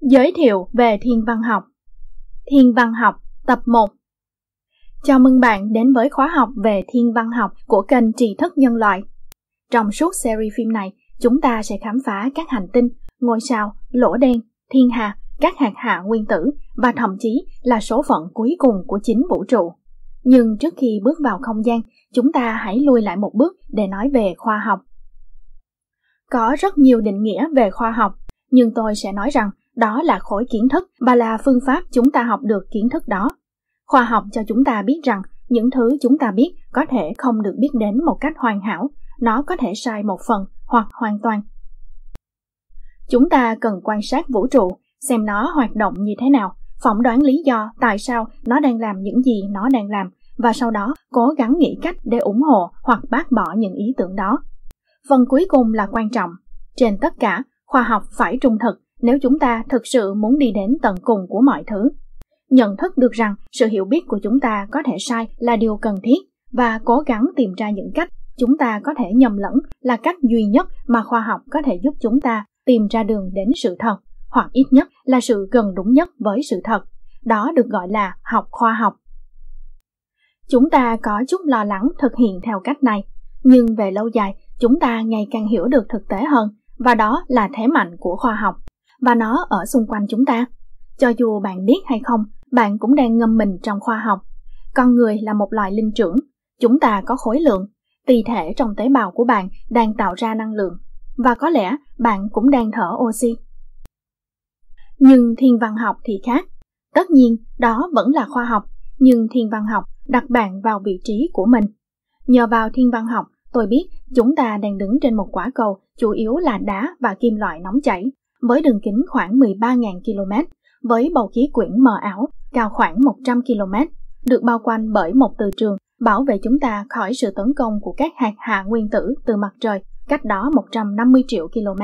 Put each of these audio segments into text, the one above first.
Giới thiệu về thiên văn học Thiên văn học tập 1 Chào mừng bạn đến với khóa học về thiên văn học của kênh Tri thức nhân loại. Trong suốt series phim này, chúng ta sẽ khám phá các hành tinh, ngôi sao, lỗ đen, thiên hà, các hạt hạ nguyên tử và thậm chí là số phận cuối cùng của chính vũ trụ. Nhưng trước khi bước vào không gian, chúng ta hãy lùi lại một bước để nói về khoa học. Có rất nhiều định nghĩa về khoa học, nhưng tôi sẽ nói rằng đó là khối kiến thức và là phương pháp chúng ta học được kiến thức đó. Khoa học cho chúng ta biết rằng những thứ chúng ta biết có thể không được biết đến một cách hoàn hảo, nó có thể sai một phần hoặc hoàn toàn. Chúng ta cần quan sát vũ trụ, xem nó hoạt động như thế nào, phỏng đoán lý do tại sao nó đang làm những gì nó đang làm và sau đó cố gắng nghĩ cách để ủng hộ hoặc bác bỏ những ý tưởng đó. Phần cuối cùng là quan trọng. Trên tất cả, khoa học phải trung thực nếu chúng ta thực sự muốn đi đến tận cùng của mọi thứ. Nhận thức được rằng sự hiểu biết của chúng ta có thể sai là điều cần thiết và cố gắng tìm ra những cách chúng ta có thể nhầm lẫn là cách duy nhất mà khoa học có thể giúp chúng ta tìm ra đường đến sự thật, hoặc ít nhất là sự gần đúng nhất với sự thật. Đó được gọi là học khoa học. Chúng ta có chút lo lắng thực hiện theo cách này, nhưng về lâu dài, chúng ta ngày càng hiểu được thực tế hơn, và đó là thế mạnh của khoa học và nó ở xung quanh chúng ta. Cho dù bạn biết hay không, bạn cũng đang ngâm mình trong khoa học. Con người là một loài linh trưởng, chúng ta có khối lượng, tỳ thể trong tế bào của bạn đang tạo ra năng lượng, và có lẽ bạn cũng đang thở oxy. Nhưng thiên văn học thì khác. Tất nhiên, đó vẫn là khoa học, nhưng thiên văn học đặt bạn vào vị trí của mình. Nhờ vào thiên văn học, tôi biết chúng ta đang đứng trên một quả cầu chủ yếu là đá và kim loại nóng chảy với đường kính khoảng 13.000 km, với bầu khí quyển mờ ảo cao khoảng 100 km, được bao quanh bởi một từ trường bảo vệ chúng ta khỏi sự tấn công của các hạt hạ nguyên tử từ mặt trời cách đó 150 triệu km,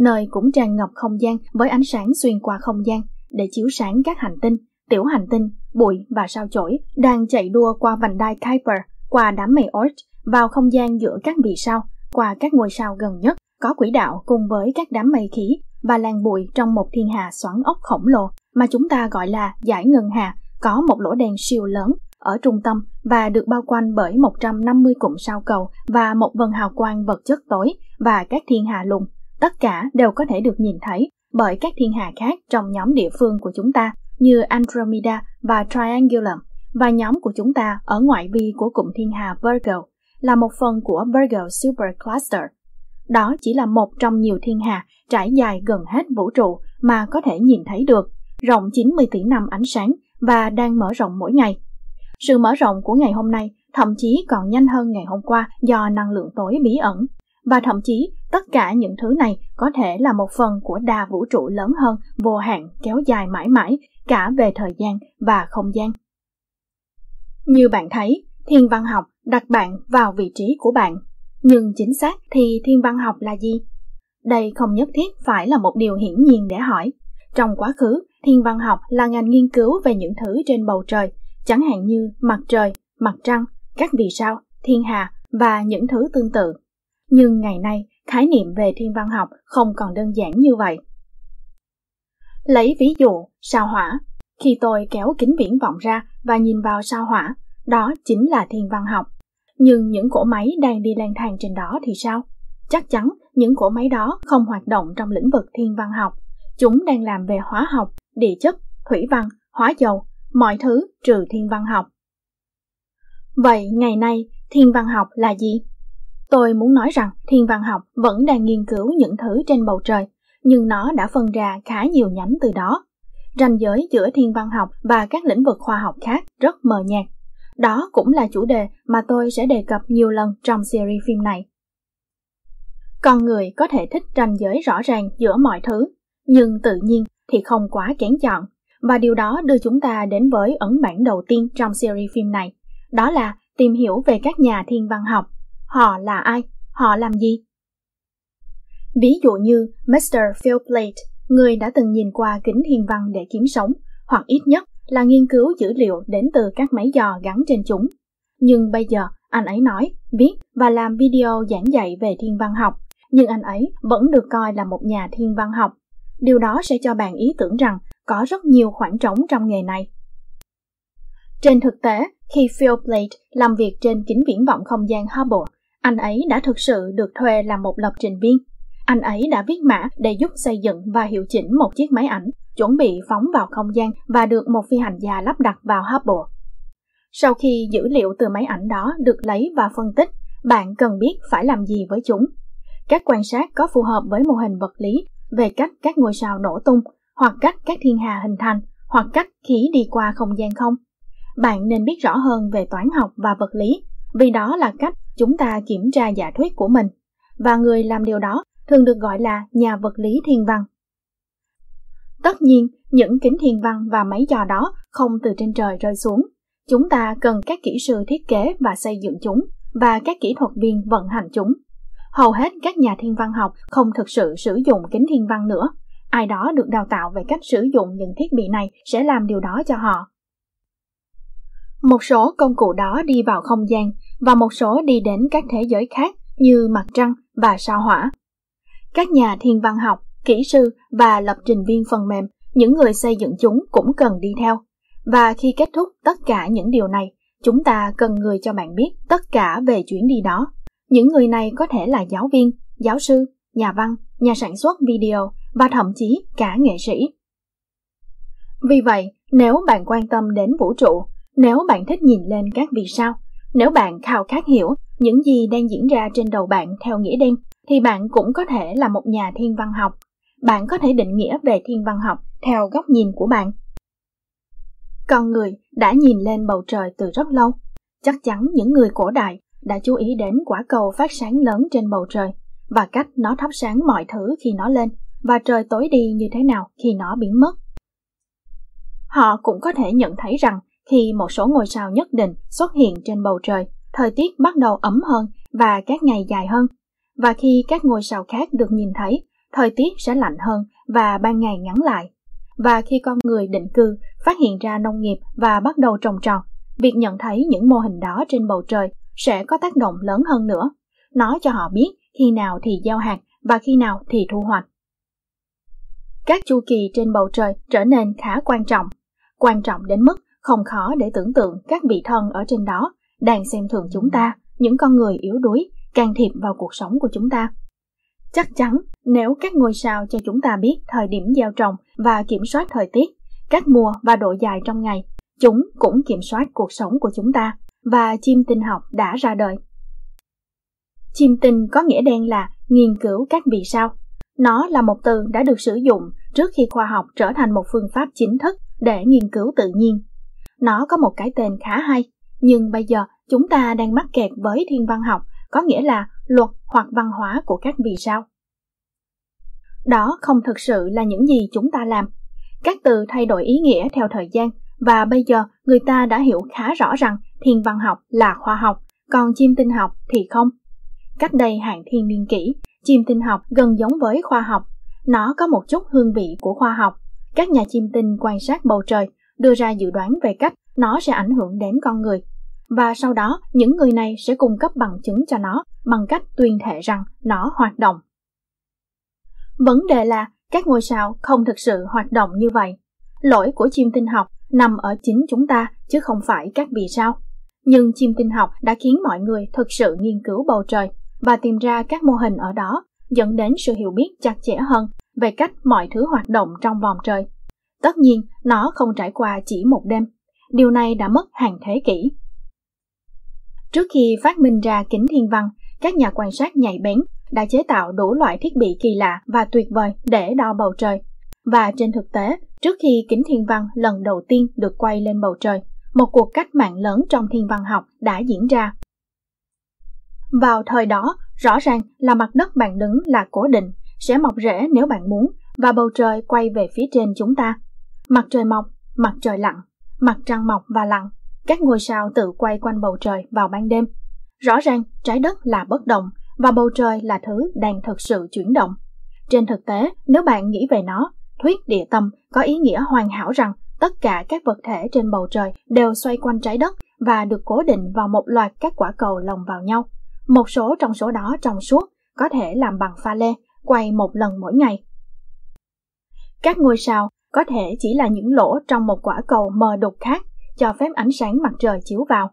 nơi cũng tràn ngập không gian với ánh sáng xuyên qua không gian để chiếu sáng các hành tinh, tiểu hành tinh, bụi và sao chổi đang chạy đua qua vành đai Kuiper, qua đám mây Oort, vào không gian giữa các vì sao, qua các ngôi sao gần nhất, có quỹ đạo cùng với các đám mây khí và làn bụi trong một thiên hà xoắn ốc khổng lồ mà chúng ta gọi là giải ngân hà có một lỗ đen siêu lớn ở trung tâm và được bao quanh bởi 150 cụm sao cầu và một vần hào quang vật chất tối và các thiên hà lùng. Tất cả đều có thể được nhìn thấy bởi các thiên hà khác trong nhóm địa phương của chúng ta như Andromeda và Triangulum và nhóm của chúng ta ở ngoại vi của cụm thiên hà Virgo là một phần của Virgo Supercluster. Đó chỉ là một trong nhiều thiên hà trải dài gần hết vũ trụ mà có thể nhìn thấy được, rộng 90 tỷ năm ánh sáng và đang mở rộng mỗi ngày. Sự mở rộng của ngày hôm nay thậm chí còn nhanh hơn ngày hôm qua do năng lượng tối bí ẩn. Và thậm chí tất cả những thứ này có thể là một phần của đa vũ trụ lớn hơn, vô hạn, kéo dài mãi mãi, cả về thời gian và không gian. Như bạn thấy, thiên văn học đặt bạn vào vị trí của bạn. Nhưng chính xác thì thiên văn học là gì? Đây không nhất thiết phải là một điều hiển nhiên để hỏi. Trong quá khứ, thiên văn học là ngành nghiên cứu về những thứ trên bầu trời, chẳng hạn như mặt trời, mặt trăng, các vì sao, thiên hà và những thứ tương tự. Nhưng ngày nay, khái niệm về thiên văn học không còn đơn giản như vậy. Lấy ví dụ, sao hỏa. Khi tôi kéo kính viễn vọng ra và nhìn vào sao hỏa, đó chính là thiên văn học. Nhưng những cỗ máy đang đi lang thang trên đó thì sao? Chắc chắn những cỗ máy đó không hoạt động trong lĩnh vực thiên văn học. Chúng đang làm về hóa học, địa chất, thủy văn, hóa dầu, mọi thứ trừ thiên văn học. Vậy ngày nay, thiên văn học là gì? Tôi muốn nói rằng thiên văn học vẫn đang nghiên cứu những thứ trên bầu trời, nhưng nó đã phân ra khá nhiều nhánh từ đó. Ranh giới giữa thiên văn học và các lĩnh vực khoa học khác rất mờ nhạt. Đó cũng là chủ đề mà tôi sẽ đề cập nhiều lần trong series phim này. Con người có thể thích ranh giới rõ ràng giữa mọi thứ, nhưng tự nhiên thì không quá kén chọn. Và điều đó đưa chúng ta đến với ấn bản đầu tiên trong series phim này. Đó là tìm hiểu về các nhà thiên văn học. Họ là ai? Họ làm gì? Ví dụ như Mr. Phil Plate, người đã từng nhìn qua kính thiên văn để kiếm sống, hoặc ít nhất là nghiên cứu dữ liệu đến từ các máy dò gắn trên chúng. Nhưng bây giờ, anh ấy nói, viết và làm video giảng dạy về thiên văn học, nhưng anh ấy vẫn được coi là một nhà thiên văn học. Điều đó sẽ cho bạn ý tưởng rằng có rất nhiều khoảng trống trong nghề này. Trên thực tế, khi Phil Plate làm việc trên kính viễn vọng không gian Hubble, anh ấy đã thực sự được thuê làm một lập trình viên. Anh ấy đã viết mã để giúp xây dựng và hiệu chỉnh một chiếc máy ảnh, chuẩn bị phóng vào không gian và được một phi hành gia lắp đặt vào Hubble. Sau khi dữ liệu từ máy ảnh đó được lấy và phân tích, bạn cần biết phải làm gì với chúng. Các quan sát có phù hợp với mô hình vật lý về cách các ngôi sao nổ tung, hoặc cách các thiên hà hình thành, hoặc cách khí đi qua không gian không. Bạn nên biết rõ hơn về toán học và vật lý, vì đó là cách chúng ta kiểm tra giả thuyết của mình. Và người làm điều đó thường được gọi là nhà vật lý thiên văn. Tất nhiên, những kính thiên văn và máy dò đó không từ trên trời rơi xuống. Chúng ta cần các kỹ sư thiết kế và xây dựng chúng và các kỹ thuật viên vận hành chúng. Hầu hết các nhà thiên văn học không thực sự sử dụng kính thiên văn nữa. Ai đó được đào tạo về cách sử dụng những thiết bị này sẽ làm điều đó cho họ. Một số công cụ đó đi vào không gian và một số đi đến các thế giới khác như mặt trăng và sao hỏa. Các nhà thiên văn học, kỹ sư và lập trình viên phần mềm, những người xây dựng chúng cũng cần đi theo. Và khi kết thúc tất cả những điều này, chúng ta cần người cho bạn biết tất cả về chuyến đi đó. Những người này có thể là giáo viên, giáo sư, nhà văn, nhà sản xuất video và thậm chí cả nghệ sĩ. Vì vậy, nếu bạn quan tâm đến vũ trụ, nếu bạn thích nhìn lên các vì sao, nếu bạn khao khát hiểu những gì đang diễn ra trên đầu bạn theo nghĩa đen, thì bạn cũng có thể là một nhà thiên văn học. Bạn có thể định nghĩa về thiên văn học theo góc nhìn của bạn. Con người đã nhìn lên bầu trời từ rất lâu. Chắc chắn những người cổ đại đã chú ý đến quả cầu phát sáng lớn trên bầu trời và cách nó thắp sáng mọi thứ khi nó lên và trời tối đi như thế nào khi nó biến mất. Họ cũng có thể nhận thấy rằng khi một số ngôi sao nhất định xuất hiện trên bầu trời, thời tiết bắt đầu ấm hơn và các ngày dài hơn. Và khi các ngôi sao khác được nhìn thấy, thời tiết sẽ lạnh hơn và ban ngày ngắn lại. Và khi con người định cư, phát hiện ra nông nghiệp và bắt đầu trồng trọt, việc nhận thấy những mô hình đó trên bầu trời sẽ có tác động lớn hơn nữa. Nó cho họ biết khi nào thì gieo hạt và khi nào thì thu hoạch. Các chu kỳ trên bầu trời trở nên khá quan trọng. Quan trọng đến mức không khó để tưởng tượng các vị thần ở trên đó đang xem thường chúng ta, những con người yếu đuối, can thiệp vào cuộc sống của chúng ta. Chắc chắn, nếu các ngôi sao cho chúng ta biết thời điểm gieo trồng và kiểm soát thời tiết, các mùa và độ dài trong ngày, chúng cũng kiểm soát cuộc sống của chúng ta và chim tinh học đã ra đời. Chim tinh có nghĩa đen là nghiên cứu các vì sao. Nó là một từ đã được sử dụng trước khi khoa học trở thành một phương pháp chính thức để nghiên cứu tự nhiên. Nó có một cái tên khá hay, nhưng bây giờ chúng ta đang mắc kẹt với thiên văn học, có nghĩa là luật hoặc văn hóa của các vì sao. Đó không thực sự là những gì chúng ta làm. Các từ thay đổi ý nghĩa theo thời gian và bây giờ người ta đã hiểu khá rõ rằng thiên văn học là khoa học, còn chim tinh học thì không. Cách đây hàng thiên niên kỷ, chim tinh học gần giống với khoa học. Nó có một chút hương vị của khoa học. Các nhà chim tinh quan sát bầu trời, đưa ra dự đoán về cách nó sẽ ảnh hưởng đến con người. Và sau đó, những người này sẽ cung cấp bằng chứng cho nó bằng cách tuyên thệ rằng nó hoạt động. Vấn đề là các ngôi sao không thực sự hoạt động như vậy. Lỗi của chim tinh học nằm ở chính chúng ta chứ không phải các vì sao. Nhưng chim tinh học đã khiến mọi người thực sự nghiên cứu bầu trời và tìm ra các mô hình ở đó, dẫn đến sự hiểu biết chặt chẽ hơn về cách mọi thứ hoạt động trong vòng trời. Tất nhiên, nó không trải qua chỉ một đêm. Điều này đã mất hàng thế kỷ. Trước khi phát minh ra kính thiên văn, các nhà quan sát nhạy bén đã chế tạo đủ loại thiết bị kỳ lạ và tuyệt vời để đo bầu trời. Và trên thực tế, trước khi kính thiên văn lần đầu tiên được quay lên bầu trời, một cuộc cách mạng lớn trong thiên văn học đã diễn ra. Vào thời đó, rõ ràng là mặt đất bạn đứng là cố định, sẽ mọc rễ nếu bạn muốn, và bầu trời quay về phía trên chúng ta. Mặt trời mọc, mặt trời lặn, mặt trăng mọc và lặn, các ngôi sao tự quay quanh bầu trời vào ban đêm. Rõ ràng trái đất là bất động và bầu trời là thứ đang thực sự chuyển động. Trên thực tế, nếu bạn nghĩ về nó, thuyết địa tâm có ý nghĩa hoàn hảo rằng tất cả các vật thể trên bầu trời đều xoay quanh trái đất và được cố định vào một loạt các quả cầu lồng vào nhau. Một số trong số đó trong suốt, có thể làm bằng pha lê, quay một lần mỗi ngày. Các ngôi sao có thể chỉ là những lỗ trong một quả cầu mờ đục khác cho phép ánh sáng mặt trời chiếu vào.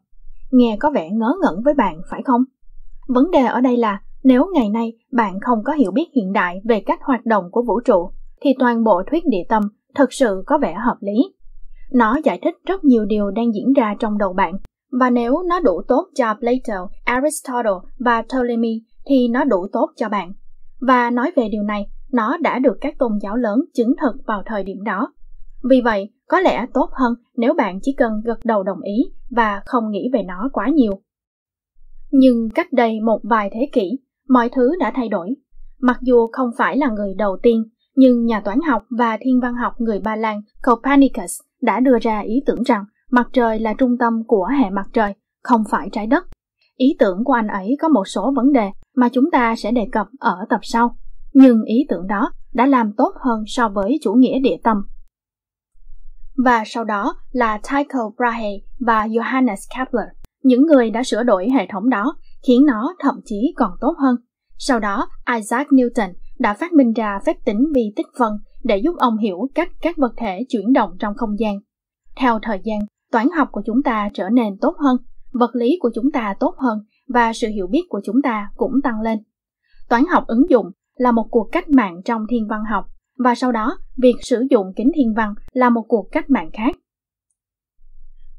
Nghe có vẻ ngớ ngẩn với bạn phải không? Vấn đề ở đây là nếu ngày nay bạn không có hiểu biết hiện đại về cách hoạt động của vũ trụ, thì toàn bộ thuyết địa tâm thực sự có vẻ hợp lý. Nó giải thích rất nhiều điều đang diễn ra trong đầu bạn, và nếu nó đủ tốt cho Plato, Aristotle và Ptolemy thì nó đủ tốt cho bạn. Và nói về điều này, nó đã được các tôn giáo lớn chứng thực vào thời điểm đó. Vì vậy, có lẽ tốt hơn nếu bạn chỉ cần gật đầu đồng ý và không nghĩ về nó quá nhiều. Nhưng cách đây một vài thế kỷ, mọi thứ đã thay đổi. Mặc dù không phải là người đầu tiên, nhưng nhà toán học và thiên văn học người Ba Lan Copernicus đã đưa ra ý tưởng rằng mặt trời là trung tâm của hệ mặt trời, không phải trái đất. Ý tưởng của anh ấy có một số vấn đề mà chúng ta sẽ đề cập ở tập sau, nhưng ý tưởng đó đã làm tốt hơn so với chủ nghĩa địa tâm. Và sau đó là Tycho Brahe và Johannes Kepler, những người đã sửa đổi hệ thống đó, khiến nó thậm chí còn tốt hơn. Sau đó, Isaac Newton đã phát minh ra phép tính vi tích phân để giúp ông hiểu cách các vật thể chuyển động trong không gian. Theo thời gian, toán học của chúng ta trở nên tốt hơn, vật lý của chúng ta tốt hơn và sự hiểu biết của chúng ta cũng tăng lên. Toán học ứng dụng là một cuộc cách mạng trong thiên văn học và sau đó việc sử dụng kính thiên văn là một cuộc cách mạng khác.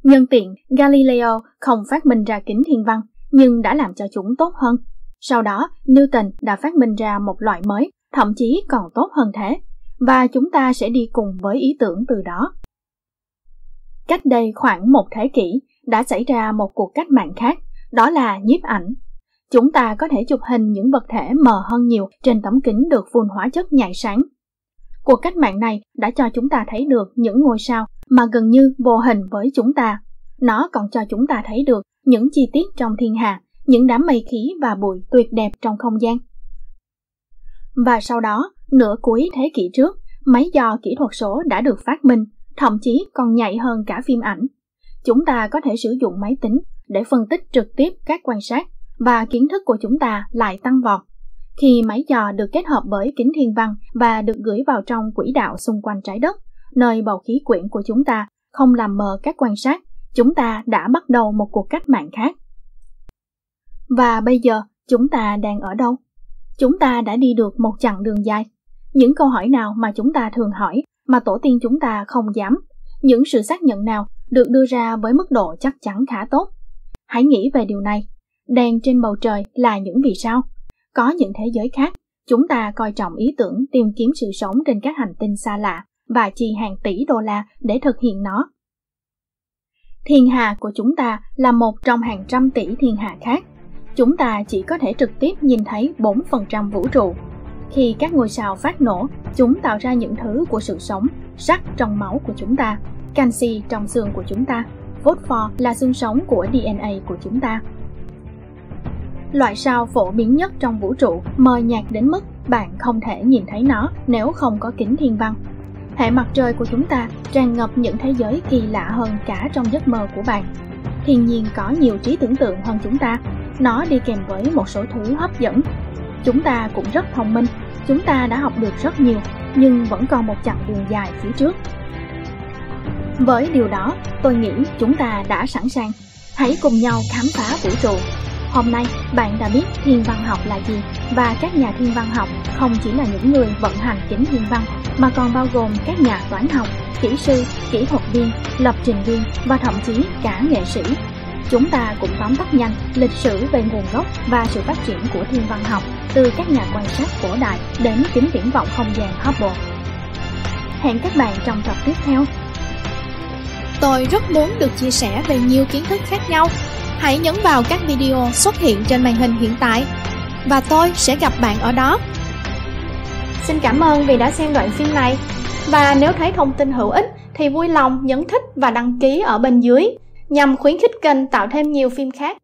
Nhân tiện, Galileo không phát minh ra kính thiên văn nhưng đã làm cho chúng tốt hơn. Sau đó, Newton đã phát minh ra một loại mới, thậm chí còn tốt hơn thế, và chúng ta sẽ đi cùng với ý tưởng từ đó. Cách đây khoảng một thế kỷ, đã xảy ra một cuộc cách mạng khác, đó là nhiếp ảnh. Chúng ta có thể chụp hình những vật thể mờ hơn nhiều trên tấm kính được phun hóa chất nhạy sáng. Cuộc cách mạng này đã cho chúng ta thấy được những ngôi sao mà gần như vô hình với chúng ta. Nó còn cho chúng ta thấy được những chi tiết trong thiên hà, những đám mây khí và bụi tuyệt đẹp trong không gian. Và sau đó, nửa cuối thế kỷ trước, máy do kỹ thuật số đã được phát minh, thậm chí còn nhạy hơn cả phim ảnh. Chúng ta có thể sử dụng máy tính để phân tích trực tiếp các quan sát và kiến thức của chúng ta lại tăng vọt. Khi máy dò được kết hợp với kính thiên văn và được gửi vào trong quỹ đạo xung quanh trái đất, nơi bầu khí quyển của chúng ta không làm mờ các quan sát, chúng ta đã bắt đầu một cuộc cách mạng khác. Và bây giờ, chúng ta đang ở đâu? Chúng ta đã đi được một chặng đường dài. Những câu hỏi nào mà chúng ta thường hỏi mà tổ tiên chúng ta không dám? Những sự xác nhận nào được đưa ra với mức độ chắc chắn khá tốt? Hãy nghĩ về điều này. Đèn trên bầu trời là những vì sao? Có những thế giới khác, chúng ta coi trọng ý tưởng tìm kiếm sự sống trên các hành tinh xa lạ và chi hàng tỷ đô la để thực hiện nó. Thiên hà của chúng ta là một trong hàng trăm tỷ thiên hà khác chúng ta chỉ có thể trực tiếp nhìn thấy 4% vũ trụ. Khi các ngôi sao phát nổ, chúng tạo ra những thứ của sự sống, sắt trong máu của chúng ta, canxi trong xương của chúng ta, phosphor là xương sống của DNA của chúng ta. Loại sao phổ biến nhất trong vũ trụ mờ nhạt đến mức bạn không thể nhìn thấy nó nếu không có kính thiên văn. Hệ mặt trời của chúng ta tràn ngập những thế giới kỳ lạ hơn cả trong giấc mơ của bạn. Thiên nhiên có nhiều trí tưởng tượng hơn chúng ta nó đi kèm với một số thứ hấp dẫn. Chúng ta cũng rất thông minh, chúng ta đã học được rất nhiều, nhưng vẫn còn một chặng đường dài phía trước. Với điều đó, tôi nghĩ chúng ta đã sẵn sàng. Hãy cùng nhau khám phá vũ trụ. Hôm nay, bạn đã biết thiên văn học là gì và các nhà thiên văn học không chỉ là những người vận hành kính thiên văn mà còn bao gồm các nhà toán học, kỹ sư, kỹ thuật viên, lập trình viên và thậm chí cả nghệ sĩ Chúng ta cũng tóm tắt nhanh lịch sử về nguồn gốc và sự phát triển của thiên văn học từ các nhà quan sát cổ đại đến kính viễn vọng không gian Hubble. Hẹn các bạn trong tập tiếp theo. Tôi rất muốn được chia sẻ về nhiều kiến thức khác nhau. Hãy nhấn vào các video xuất hiện trên màn hình hiện tại và tôi sẽ gặp bạn ở đó. Xin cảm ơn vì đã xem đoạn phim này. Và nếu thấy thông tin hữu ích, thì vui lòng nhấn thích và đăng ký ở bên dưới, nhằm khuyến khích kênh tạo thêm nhiều phim khác